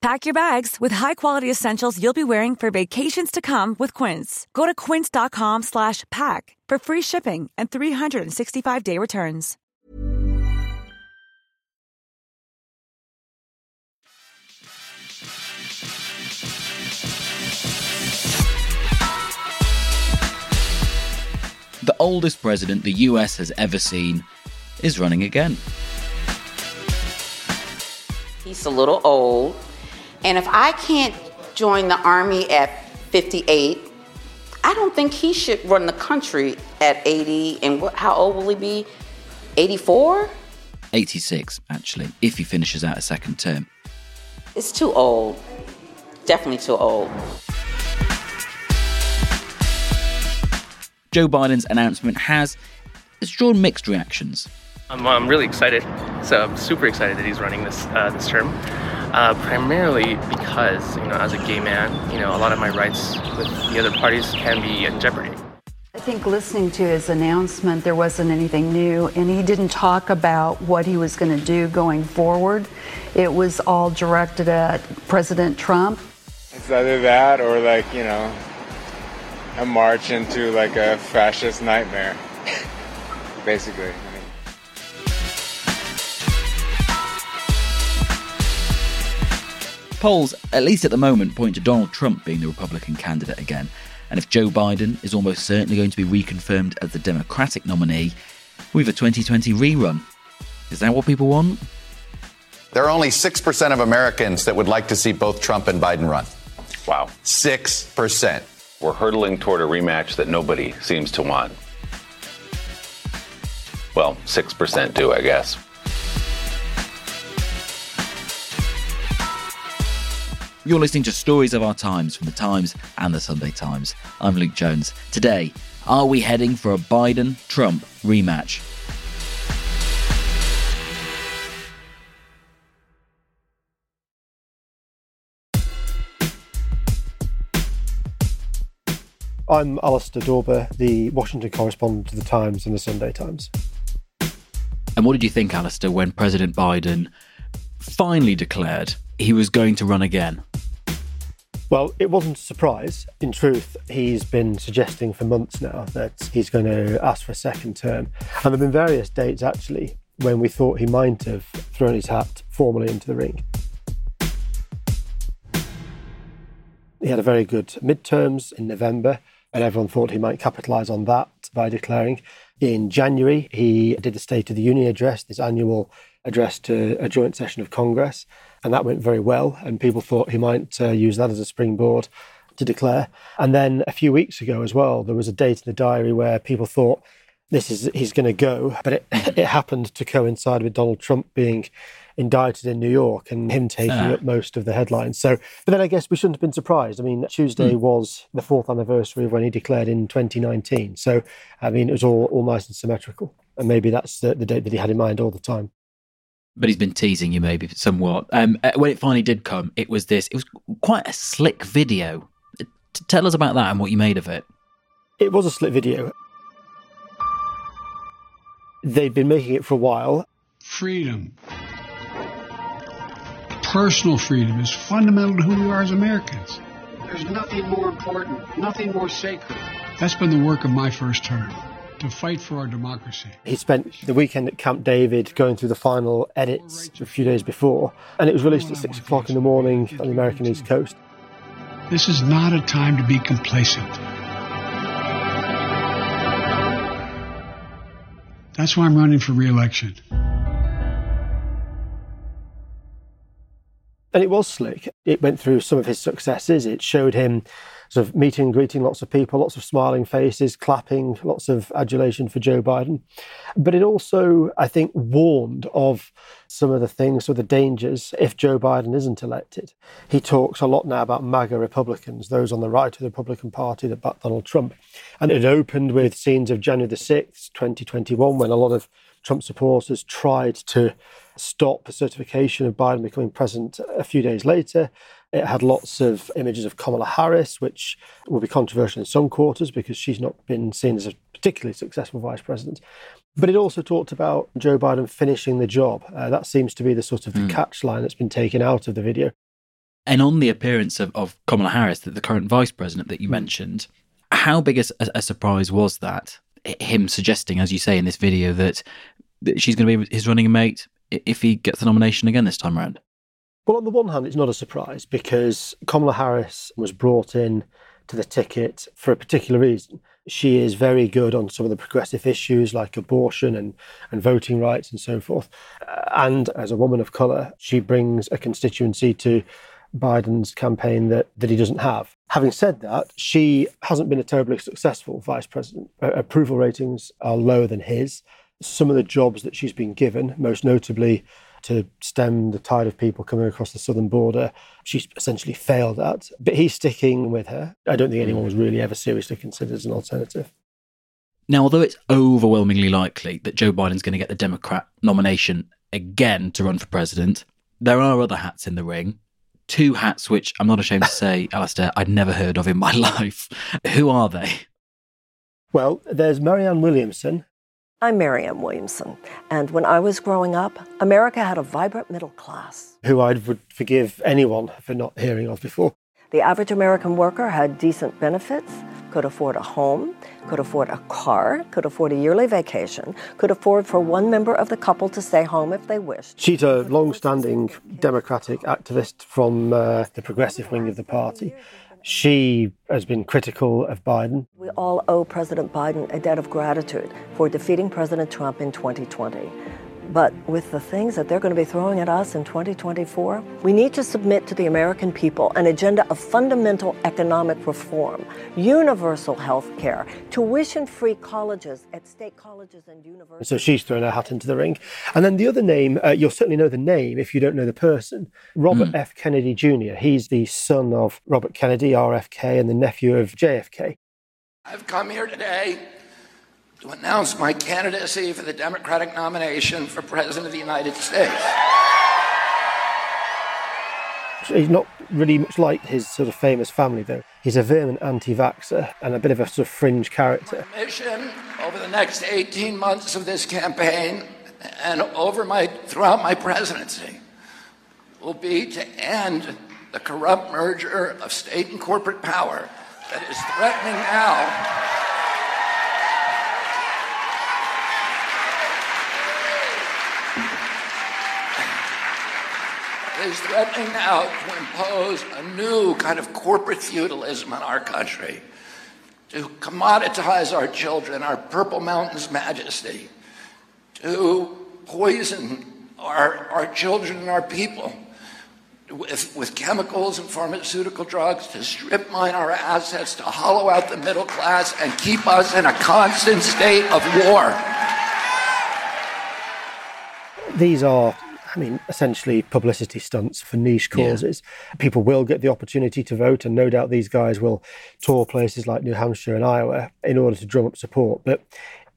Pack your bags with high-quality essentials you'll be wearing for vacations to come with Quince. Go to quince.com slash pack for free shipping and 365-day returns. The oldest president the US has ever seen is running again. He's a little old. And if I can't join the army at 58, I don't think he should run the country at 80. And what, how old will he be? 84? 86, actually, if he finishes out a second term. It's too old. Definitely too old. Joe Biden's announcement has it's drawn mixed reactions. I'm, I'm really excited. So I'm super excited that he's running this uh, this term. Uh, primarily because you know, as a gay man, you know, a lot of my rights with the other parties can be in jeopardy. I think listening to his announcement, there wasn't anything new, and he didn't talk about what he was going to do going forward. It was all directed at President Trump. It's either that or like, you know, a march into like a fascist nightmare, basically. Polls, at least at the moment, point to Donald Trump being the Republican candidate again. And if Joe Biden is almost certainly going to be reconfirmed as the Democratic nominee, we have a 2020 rerun. Is that what people want? There are only 6% of Americans that would like to see both Trump and Biden run. Wow. 6%. We're hurtling toward a rematch that nobody seems to want. Well, 6% do, I guess. You're listening to Stories of Our Times from the Times and the Sunday Times. I'm Luke Jones. Today, are we heading for a Biden Trump rematch? I'm Alistair Dawber, the Washington correspondent to the Times and the Sunday Times. And what did you think, Alistair, when President Biden finally declared he was going to run again? Well, it wasn't a surprise. In truth, he's been suggesting for months now that he's going to ask for a second term. And there have been various dates, actually, when we thought he might have thrown his hat formally into the ring. He had a very good midterms in November, and everyone thought he might capitalise on that by declaring. In January, he did the State of the Union address, this annual address to a joint session of Congress, and that went very well. And people thought he might uh, use that as a springboard to declare. And then a few weeks ago as well, there was a date in the diary where people thought this is he's going to go, but it, it happened to coincide with Donald Trump being indicted in New York and him taking Ah. up most of the headlines. So, but then I guess we shouldn't have been surprised. I mean, Tuesday Mm. was the fourth anniversary of when he declared in 2019. So, I mean, it was all, all nice and symmetrical. And maybe that's the, the date that he had in mind all the time. But he's been teasing you maybe somewhat. Um, uh, when it finally did come, it was this. It was quite a slick video. Uh, Tell us about that and what you made of it. It was a slick video. They'd been making it for a while. Freedom. Personal freedom is fundamental to who we are as Americans. There's nothing more important, nothing more sacred. That's been the work of my first term to fight for our democracy. He spent the weekend at Camp David going through the final edits a few days before, and it was released at six o'clock in the morning on the American East Coast. This is not a time to be complacent. That's why I'm running for re-election. And it was slick. It went through some of his successes. It showed him sort of meeting and greeting lots of people, lots of smiling faces, clapping, lots of adulation for Joe Biden. But it also, I think, warned of some of the things, some of the dangers if Joe Biden isn't elected. He talks a lot now about MAGA Republicans, those on the right of the Republican Party that back Donald Trump. And it opened with scenes of January the 6th, 2021, when a lot of Trump supporters tried to stop the certification of Biden becoming president a few days later. It had lots of images of Kamala Harris, which will be controversial in some quarters because she's not been seen as a particularly successful vice president. But it also talked about Joe Biden finishing the job. Uh, that seems to be the sort of the mm. catch line that's been taken out of the video. And on the appearance of, of Kamala Harris, the current vice president that you mm. mentioned, how big a, a surprise was that? Him suggesting, as you say in this video, that, that she's going to be his running mate if he gets the nomination again this time around? Well, on the one hand, it's not a surprise because Kamala Harris was brought in to the ticket for a particular reason. She is very good on some of the progressive issues like abortion and, and voting rights and so forth. Uh, and as a woman of colour, she brings a constituency to Biden's campaign that, that he doesn't have. Having said that, she hasn't been a terribly successful vice president. Her approval ratings are lower than his. Some of the jobs that she's been given, most notably to stem the tide of people coming across the southern border. She's essentially failed at, but he's sticking with her. I don't think anyone was really ever seriously considered as an alternative. Now, although it's overwhelmingly likely that Joe Biden's going to get the Democrat nomination again to run for president, there are other hats in the ring. Two hats which I'm not ashamed to say, Alistair, I'd never heard of in my life. Who are they? Well, there's Marianne Williamson, I'm Marianne Williamson, and when I was growing up, America had a vibrant middle class. Who I would forgive anyone for not hearing of before. The average American worker had decent benefits, could afford a home, could afford a car, could afford a yearly vacation, could afford for one member of the couple to stay home if they wished. She's a long standing Democratic activist from uh, the progressive wing of the party. She has been critical of Biden. We all owe President Biden a debt of gratitude for defeating President Trump in 2020. But with the things that they're going to be throwing at us in 2024, we need to submit to the American people an agenda of fundamental economic reform, universal health care, tuition free colleges at state colleges and universities. So she's thrown her hat into the ring. And then the other name, uh, you'll certainly know the name if you don't know the person Robert mm. F. Kennedy Jr. He's the son of Robert Kennedy, RFK, and the nephew of JFK. I've come here today to announce my candidacy for the Democratic nomination for President of the United States. He's not really much like his sort of famous family, though. He's a vehement anti vaxxer and a bit of a sort of fringe character. My mission over the next 18 months of this campaign and over my, throughout my presidency will be to end the corrupt merger of state and corporate power that is threatening now is threatening now to impose a new kind of corporate feudalism in our country, to commoditize our children, our Purple Mountain's majesty, to poison our, our children and our people with, with chemicals and pharmaceutical drugs, to strip mine our assets, to hollow out the middle class, and keep us in a constant state of war. These are I mean, essentially publicity stunts for niche causes. Yeah. People will get the opportunity to vote, and no doubt these guys will tour places like New Hampshire and Iowa in order to drum up support. But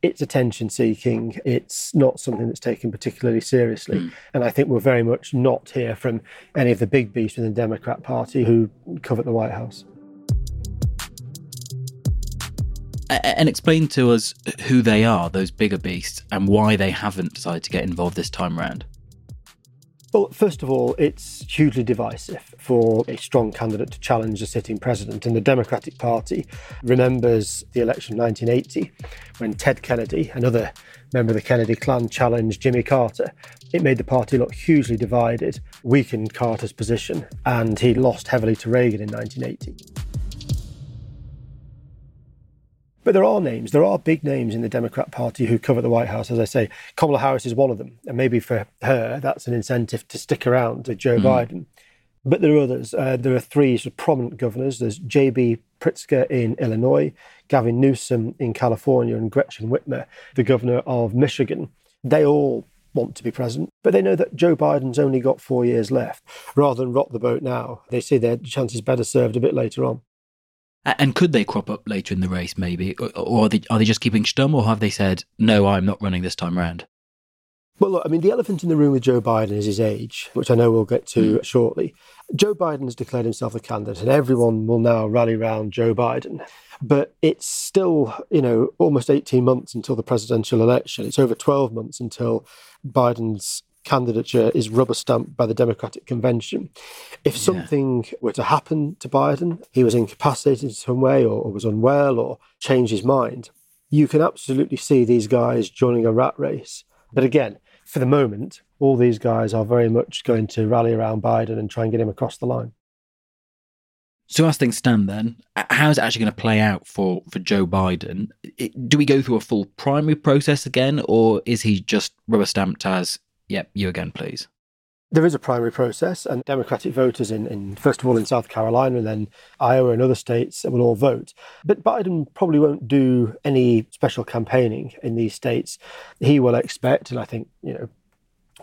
it's attention seeking. It's not something that's taken particularly seriously. Mm. And I think we're very much not hear from any of the big beasts in the Democrat Party who covet the White House. And explain to us who they are, those bigger beasts, and why they haven't decided to get involved this time round. Well, first of all, it's hugely divisive for a strong candidate to challenge a sitting president. And the Democratic Party remembers the election of 1980 when Ted Kennedy, another member of the Kennedy clan, challenged Jimmy Carter. It made the party look hugely divided, weakened Carter's position, and he lost heavily to Reagan in 1980. But there are names, there are big names in the Democrat Party who cover the White House. As I say, Kamala Harris is one of them. And maybe for her, that's an incentive to stick around with Joe mm. Biden. But there are others. Uh, there are three sort of prominent governors. There's J.B. Pritzker in Illinois, Gavin Newsom in California, and Gretchen Whitmer, the governor of Michigan. They all want to be president, but they know that Joe Biden's only got four years left. Rather than rock the boat now, they see their chances better served a bit later on. And could they crop up later in the race, maybe, or are they are they just keeping stum, or have they said no, I'm not running this time round? Well, look, I mean, the elephant in the room with Joe Biden is his age, which I know we'll get to mm. shortly. Joe Biden has declared himself a candidate, and everyone will now rally around Joe Biden. But it's still, you know, almost 18 months until the presidential election. It's over 12 months until Biden's candidature is rubber stamped by the Democratic Convention. If yeah. something were to happen to Biden, he was incapacitated in some way or, or was unwell or changed his mind, you can absolutely see these guys joining a rat race. But again, for the moment, all these guys are very much going to rally around Biden and try and get him across the line. So as things stand, then, how is it actually going to play out for for Joe Biden? Do we go through a full primary process again, or is he just rubber stamped as Yep, you again, please. There is a primary process, and Democratic voters in, in, first of all, in South Carolina and then Iowa and other states will all vote. But Biden probably won't do any special campaigning in these states. He will expect, and I think, you know,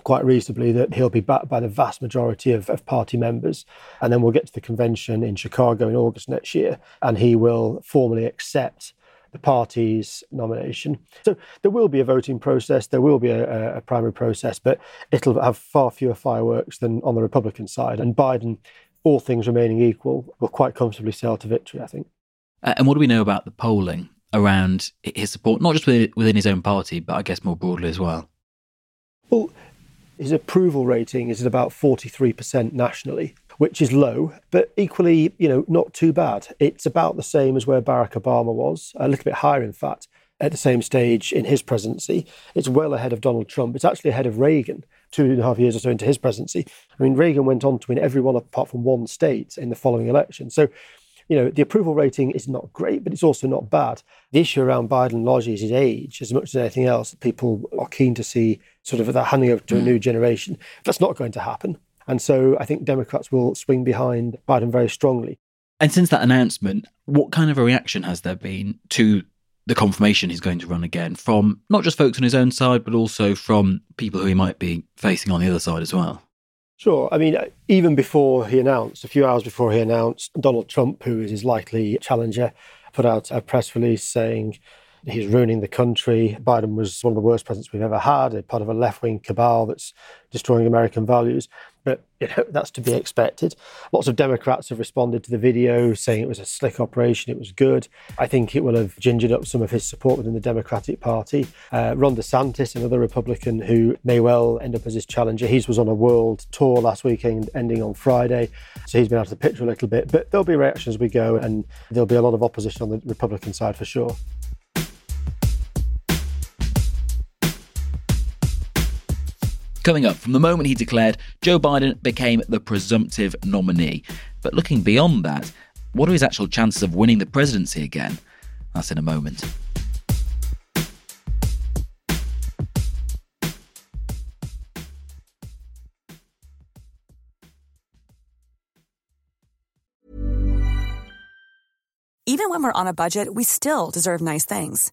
quite reasonably, that he'll be backed by the vast majority of, of party members. And then we'll get to the convention in Chicago in August next year, and he will formally accept the party's nomination. So there will be a voting process, there will be a, a, primary process, but it'll have far fewer fireworks than on the Republican side. And Biden, all things remaining equal, will quite comfortably sail to victory, I think. Uh, and what do we know about the polling around his support, not just within his own party, but I guess more broadly as well? Well, his approval rating is at about 43% nationally, which is low, but equally, you know, not too bad. It's about the same as where Barack Obama was, a little bit higher, in fact, at the same stage in his presidency. It's well ahead of Donald Trump. It's actually ahead of Reagan, two and a half years or so into his presidency. I mean, Reagan went on to win every one apart from one state in the following election. So, you know, the approval rating is not great, but it's also not bad. The issue around Biden largely is his age, as much as anything else. People are keen to see sort of that handing over to a new generation. That's not going to happen. And so I think Democrats will swing behind Biden very strongly. And since that announcement, what kind of a reaction has there been to the confirmation he's going to run again from not just folks on his own side, but also from people who he might be facing on the other side as well? Sure. I mean, even before he announced, a few hours before he announced, Donald Trump, who is his likely challenger, put out a press release saying He's ruining the country. Biden was one of the worst presidents we've ever had, a part of a left wing cabal that's destroying American values. But you know, that's to be expected. Lots of Democrats have responded to the video saying it was a slick operation, it was good. I think it will have gingered up some of his support within the Democratic Party. Uh, Ron DeSantis, another Republican who may well end up as his challenger, he was on a world tour last weekend, ending on Friday. So he's been out of the picture a little bit. But there'll be reactions as we go, and there'll be a lot of opposition on the Republican side for sure. Coming up, from the moment he declared, Joe Biden became the presumptive nominee. But looking beyond that, what are his actual chances of winning the presidency again? That's in a moment. Even when we're on a budget, we still deserve nice things.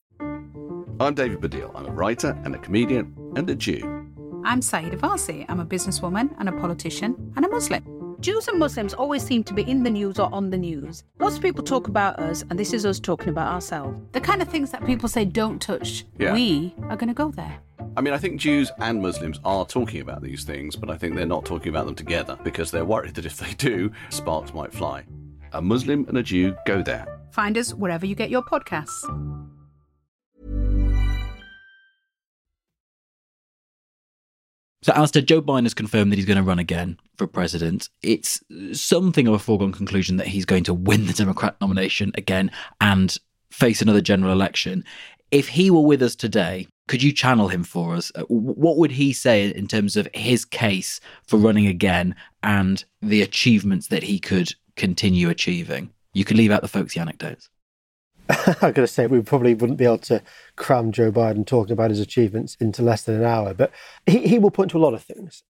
I'm David Baddiel. I'm a writer and a comedian and a Jew. I'm Sayeeda Warsi. I'm a businesswoman and a politician and a Muslim. Jews and Muslims always seem to be in the news or on the news. Lots of people talk about us, and this is us talking about ourselves. The kind of things that people say don't touch, yeah. we are going to go there. I mean, I think Jews and Muslims are talking about these things, but I think they're not talking about them together because they're worried that if they do, sparks might fly. A Muslim and a Jew go there. Find us wherever you get your podcasts. So, Alistair, Joe Biden has confirmed that he's going to run again for president. It's something of a foregone conclusion that he's going to win the Democrat nomination again and face another general election. If he were with us today, could you channel him for us? Uh, what would he say in terms of his case for running again and the achievements that he could continue achieving? You could leave out the folksy anecdotes. I'm going to say we probably wouldn't be able to cram Joe Biden talking about his achievements into less than an hour, but he, he will point to a lot of things,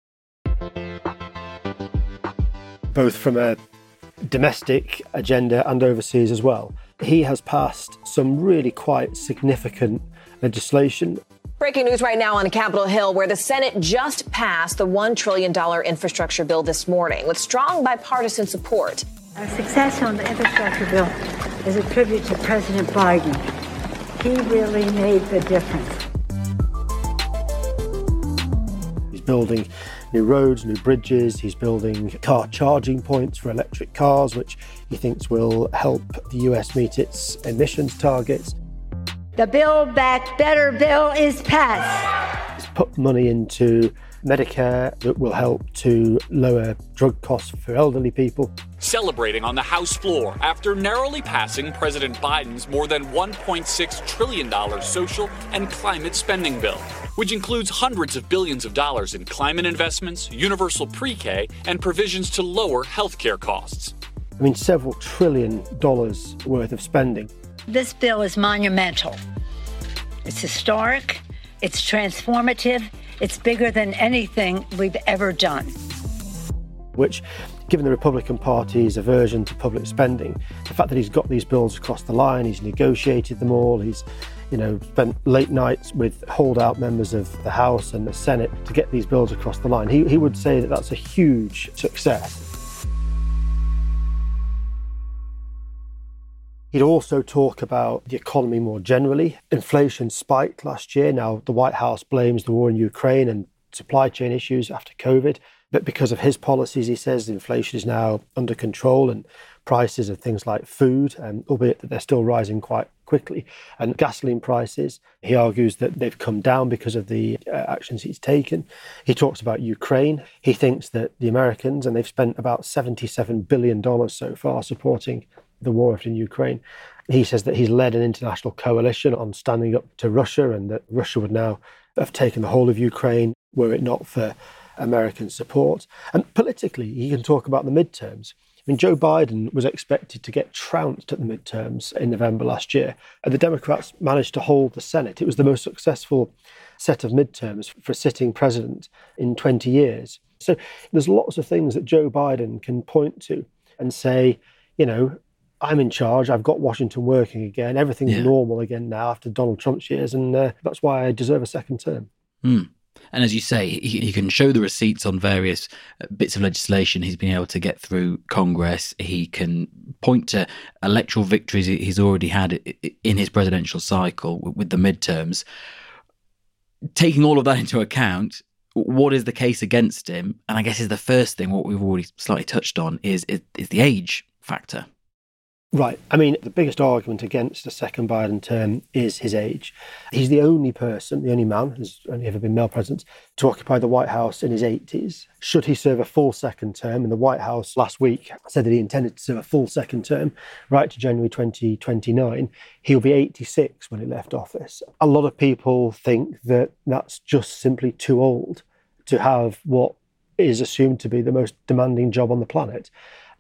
both from a domestic agenda and overseas as well. He has passed some really quite significant legislation. Breaking news right now on Capitol Hill, where the Senate just passed the $1 trillion infrastructure bill this morning with strong bipartisan support. Our success on the infrastructure bill is a tribute to President Biden. He really made the difference. He's building new roads, new bridges. He's building car charging points for electric cars, which he thinks will help the US meet its emissions targets. The Build Back Better bill is passed. He's put money into Medicare that will help to lower drug costs for elderly people. Celebrating on the House floor after narrowly passing President Biden's more than $1.6 trillion social and climate spending bill, which includes hundreds of billions of dollars in climate investments, universal pre K, and provisions to lower healthcare costs. I mean, several trillion dollars worth of spending. This bill is monumental. It's historic, it's transformative, it's bigger than anything we've ever done. Which, given the Republican Party's aversion to public spending, the fact that he's got these bills across the line, he's negotiated them all, he's you know, spent late nights with holdout members of the House and the Senate to get these bills across the line. He, he would say that that's a huge success. He'd also talk about the economy more generally. Inflation spiked last year. Now, the White House blames the war in Ukraine and supply chain issues after COVID. But because of his policies, he says inflation is now under control and prices of things like food, um, albeit that they're still rising quite quickly, and gasoline prices. He argues that they've come down because of the uh, actions he's taken. He talks about Ukraine. He thinks that the Americans, and they've spent about $77 billion so far supporting the war in Ukraine. He says that he's led an international coalition on standing up to Russia and that Russia would now have taken the whole of Ukraine were it not for American support. And politically, he can talk about the midterms. I mean, Joe Biden was expected to get trounced at the midterms in November last year, and the Democrats managed to hold the Senate. It was the most successful set of midterms for a sitting president in 20 years. So there's lots of things that Joe Biden can point to and say, you know, I'm in charge. I've got Washington working again. Everything's yeah. normal again now after Donald Trump's years, and uh, that's why I deserve a second term. Mm. And as you say, he, he, can show the receipts on various uh, bits of legislation he's been able to get through Congress. He can point to electoral victories he's already had in his presidential cycle with the midterms. Taking all of that into account, what is the case against him? And I guess is the first thing what we've already slightly touched on is is, is the age factor. Right. I mean, the biggest argument against a second Biden term is his age. He's the only person, the only man, who's only ever been male president, to occupy the White House in his 80s. Should he serve a full second term, and the White House last week said that he intended to serve a full second term right to January 2029, he'll be 86 when he left office. A lot of people think that that's just simply too old to have what is assumed to be the most demanding job on the planet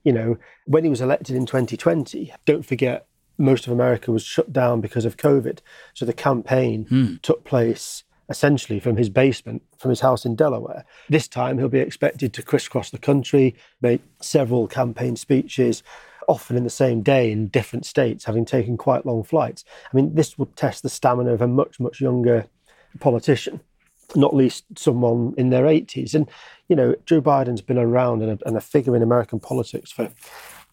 you know, when he was elected in 2020, don't forget most of America was shut down because of COVID. So the campaign mm. took place essentially from his basement, from his house in Delaware. This time he'll be expected to crisscross the country, make several campaign speeches, often in the same day in different states, having taken quite long flights. I mean, this would test the stamina of a much, much younger politician not least someone in their 80s. And, you know, Joe Biden's been around and a, and a figure in American politics for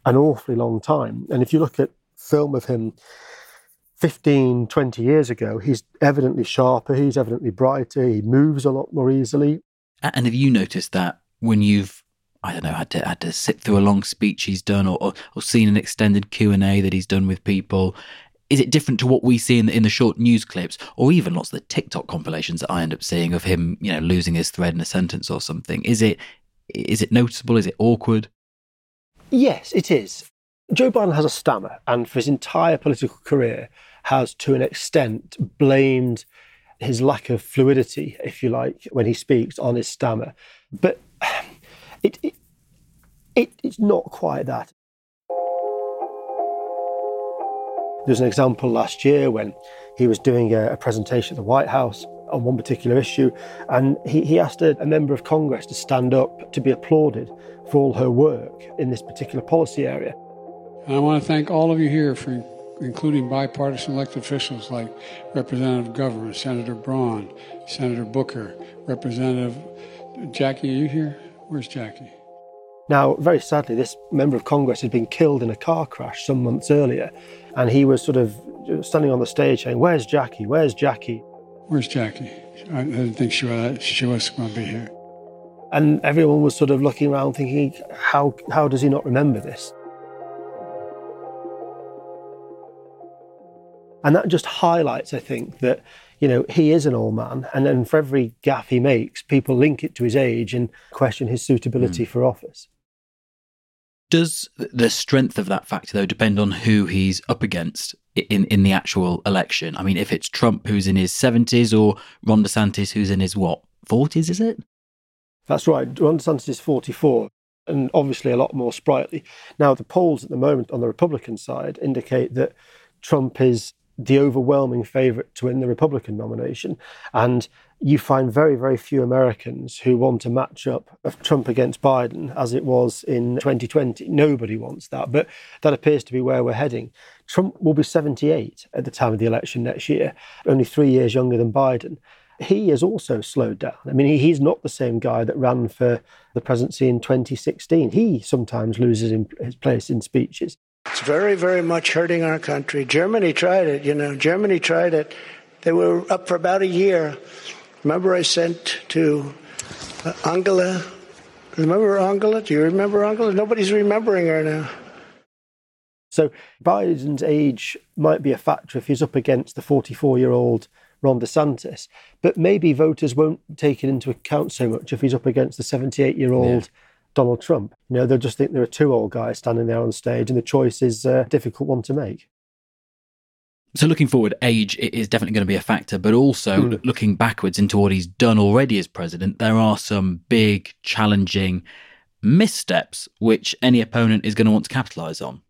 an awfully long time. And if you look at film of him 15, 20 years ago, he's evidently sharper, he's evidently brighter, he moves a lot more easily. And have you noticed that when you've I don't know, had to had to sit through a long speech he's done, or, or, or seen an extended Q and A that he's done with people, is it different to what we see in the, in the short news clips or even lots of the TikTok compilations that I end up seeing of him, you know, losing his thread in a sentence or something? Is it is it noticeable? Is it awkward? Yes, it is. Joe Biden has a stammer, and for his entire political career, has to an extent blamed his lack of fluidity, if you like, when he speaks on his stammer. But it, it, it it's not quite that. There's an example last year when he was doing a, a presentation at the White House on one particular issue, and he, he asked a, a member of Congress to stand up to be applauded for all her work in this particular policy area. And I want to thank all of you here for including bipartisan elected officials like Representative McGovern, Senator Braun, Senator Booker, Representative Jackie. Are you here? Where's Jackie? Now, very sadly, this member of Congress had been killed in a car crash some months earlier, and he was sort of standing on the stage saying, Where's Jackie? Where's Jackie? Where's Jackie? I didn't think she was, she was going to be here. And everyone was sort of looking around thinking, How, how does he not remember this? And that just highlights, I think, that you know he is an old man, and then for every gaffe he makes, people link it to his age and question his suitability mm. for office. Does the strength of that factor, though, depend on who he's up against in, in the actual election? I mean, if it's Trump who's in his 70s or Ron DeSantis who's in his what, 40s, is it? That's right. Ron DeSantis is 44 and obviously a lot more sprightly. Now, the polls at the moment on the Republican side indicate that Trump is the overwhelming favourite to win the Republican nomination. And you find very, very few Americans who want a matchup of Trump against Biden as it was in 2020. Nobody wants that. But that appears to be where we're heading. Trump will be 78 at the time of the election next year, only three years younger than Biden. He has also slowed down. I mean, he's not the same guy that ran for the presidency in 2016. He sometimes loses his place in speeches. It's very, very much hurting our country. Germany tried it, you know, Germany tried it. They were up for about a year. Remember, I sent to uh, Angela. Remember Angela? Do you remember Angela? Nobody's remembering her now. So Biden's age might be a factor if he's up against the 44 year old Ron DeSantis, but maybe voters won't take it into account so much if he's up against the 78 year old Donald Trump. You know, they'll just think there are two old guys standing there on stage, and the choice is a difficult one to make. So, looking forward, age is definitely going to be a factor, but also mm. looking backwards into what he's done already as president, there are some big, challenging missteps which any opponent is going to want to capitalise on.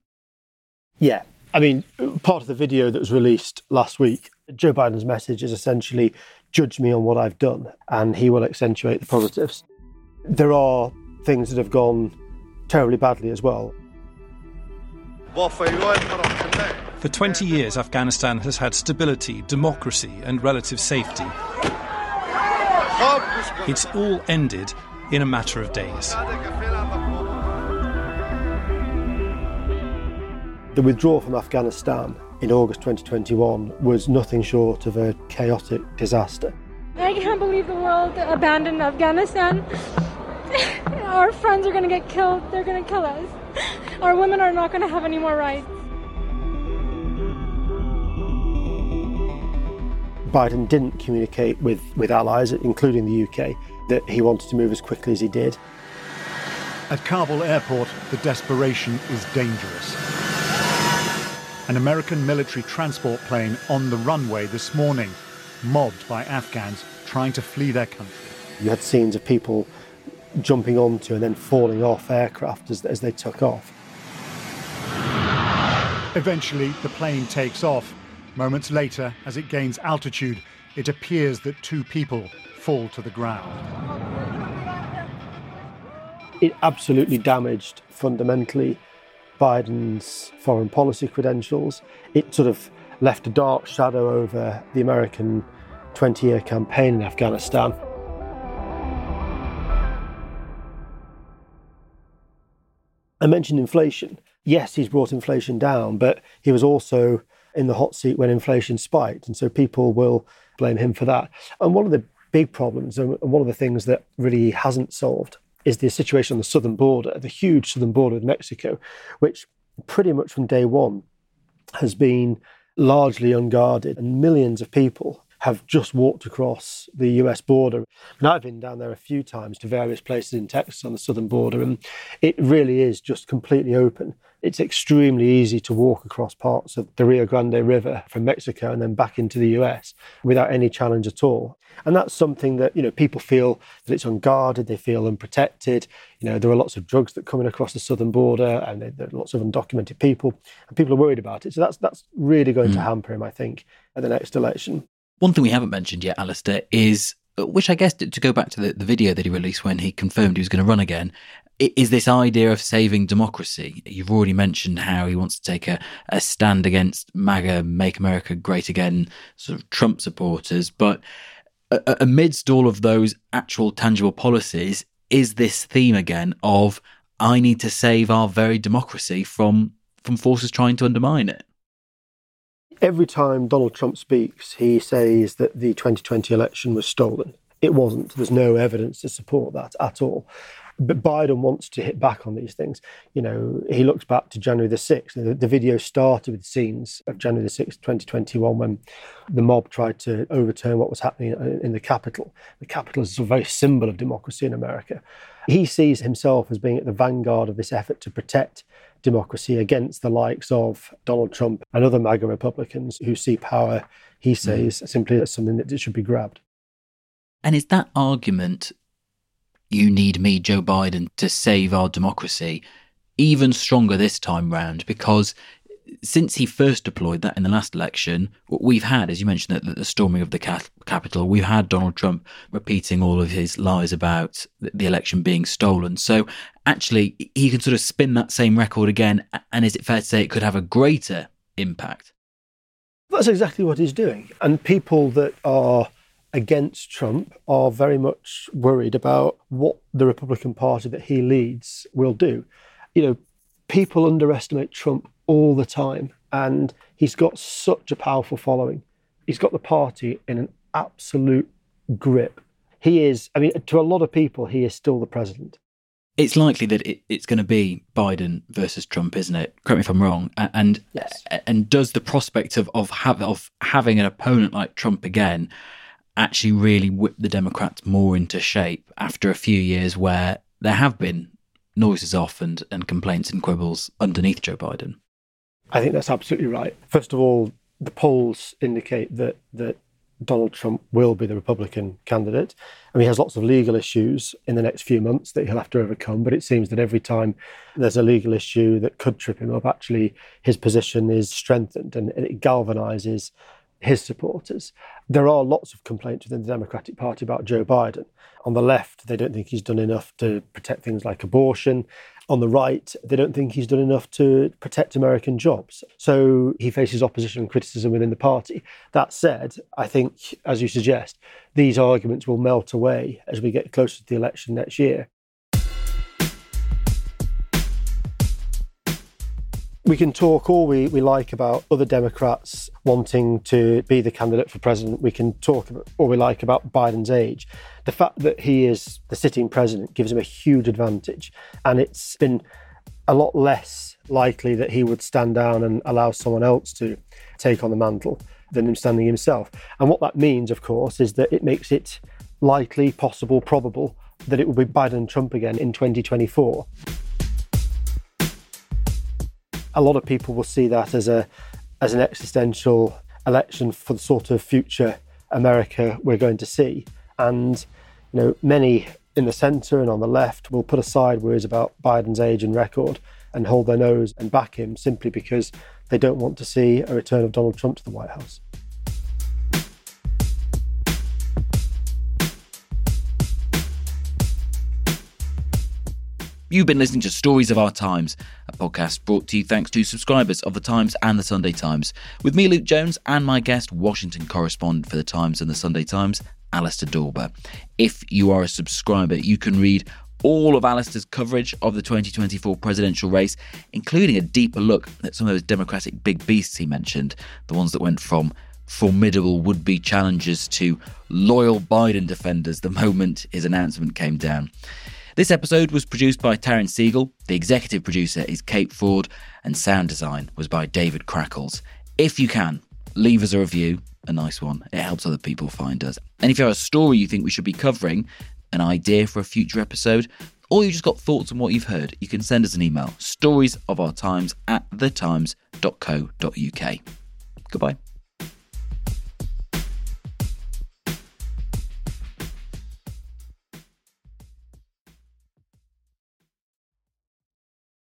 Yeah. I mean, part of the video that was released last week, Joe Biden's message is essentially judge me on what I've done, and he will accentuate the positives. There are things that have gone terribly badly as well. For 20 years, Afghanistan has had stability, democracy, and relative safety. It's all ended in a matter of days. The withdrawal from Afghanistan in August 2021 was nothing short of a chaotic disaster. I can't believe the world abandoned Afghanistan. Our friends are going to get killed. They're going to kill us. Our women are not going to have any more rights. Biden didn't communicate with, with allies, including the UK, that he wanted to move as quickly as he did. At Kabul airport, the desperation is dangerous. An American military transport plane on the runway this morning, mobbed by Afghans trying to flee their country. You had scenes of people jumping onto and then falling off aircraft as, as they took off. Eventually, the plane takes off. Moments later, as it gains altitude, it appears that two people fall to the ground. It absolutely damaged fundamentally Biden's foreign policy credentials. It sort of left a dark shadow over the American 20 year campaign in Afghanistan. I mentioned inflation. Yes, he's brought inflation down, but he was also in the hot seat when inflation spiked. And so people will blame him for that. And one of the big problems, and one of the things that really hasn't solved, is the situation on the southern border, the huge southern border with Mexico, which pretty much from day one has been largely unguarded, and millions of people have just walked across the US border. And I've been down there a few times to various places in Texas on the southern border, and it really is just completely open. It's extremely easy to walk across parts of the Rio Grande River from Mexico and then back into the US without any challenge at all. And that's something that, you know, people feel that it's unguarded, they feel unprotected. You know, there are lots of drugs that coming across the southern border and there are lots of undocumented people and people are worried about it. So that's that's really going mm. to hamper him, I think, at the next election. One thing we haven't mentioned yet, Alistair, is which I guess to, go back to the, the video that he released when he confirmed he was going to run again, is this idea of saving democracy. You've already mentioned how he wants to take a, a stand against MAGA, Make America Great Again, sort of Trump supporters. But amidst all of those actual tangible policies, is this theme again of I need to save our very democracy from from forces trying to undermine it? Every time Donald Trump speaks, he says that the 2020 election was stolen. It wasn't. There's no evidence to support that at all. But Biden wants to hit back on these things. You know, he looks back to January the 6th. The, the video started with scenes of January the 6th, 2021, when the mob tried to overturn what was happening in the Capitol. The Capitol is a very symbol of democracy in America. He sees himself as being at the vanguard of this effort to protect democracy against the likes of Donald Trump and other MAGA Republicans who see power, he mm. says, mm. simply as something that should be grabbed. And is that argument, you need me, Joe Biden, to save our democracy, even stronger this time round? Because since he first deployed that in the last election, what we've had, as you mentioned, the, the storming of the cap- Capitol, we've had Donald Trump repeating all of his lies about the election being stolen. So actually, he can sort of spin that same record again. And is it fair to say it could have a greater impact? That's exactly what he's doing. And people that are against Trump are very much worried about what the Republican Party that he leads will do. You know, people underestimate Trump all the time. And he's got such a powerful following. He's got the party in an absolute grip. He is, I mean, to a lot of people, he is still the president. It's likely that it, it's going to be Biden versus Trump, isn't it? Correct me if I'm wrong. And yes. and does the prospect of of, have, of having an opponent like Trump again actually really whip the Democrats more into shape after a few years where there have been noises off and, and complaints and quibbles underneath Joe Biden? I think that's absolutely right. First of all, the polls indicate that that Donald Trump will be the Republican candidate. I mean, he has lots of legal issues in the next few months that he'll have to overcome, but it seems that every time there's a legal issue that could trip him up, actually his position is strengthened and it galvanizes his supporters. There are lots of complaints within the Democratic Party about Joe Biden. On the left, they don't think he's done enough to protect things like abortion. On the right, they don't think he's done enough to protect American jobs. So he faces opposition and criticism within the party. That said, I think, as you suggest, these arguments will melt away as we get closer to the election next year. We can talk all we, we like about other Democrats wanting to be the candidate for president. We can talk about all we like about Biden's age. The fact that he is the sitting president gives him a huge advantage. And it's been a lot less likely that he would stand down and allow someone else to take on the mantle than him standing himself. And what that means, of course, is that it makes it likely, possible, probable that it will be Biden and Trump again in 2024 a lot of people will see that as a as an existential election for the sort of future America we're going to see. And you know, many in the centre and on the left will put aside worries about Biden's age and record and hold their nose and back him simply because they don't want to see a return of Donald Trump to the White House. You've been listening to Stories of Our Times, a podcast brought to you thanks to subscribers of The Times and The Sunday Times, with me, Luke Jones, and my guest, Washington correspondent for The Times and The Sunday Times, Alistair Dawber. If you are a subscriber, you can read all of Alistair's coverage of the 2024 presidential race, including a deeper look at some of those Democratic big beasts he mentioned, the ones that went from formidable would be challengers to loyal Biden defenders the moment his announcement came down. This episode was produced by Taryn Siegel, the executive producer is Kate Ford, and sound design was by David Crackles. If you can, leave us a review, a nice one. It helps other people find us. And if you have a story you think we should be covering, an idea for a future episode, or you just got thoughts on what you've heard, you can send us an email stories of our times at thetimes.co.uk. Goodbye.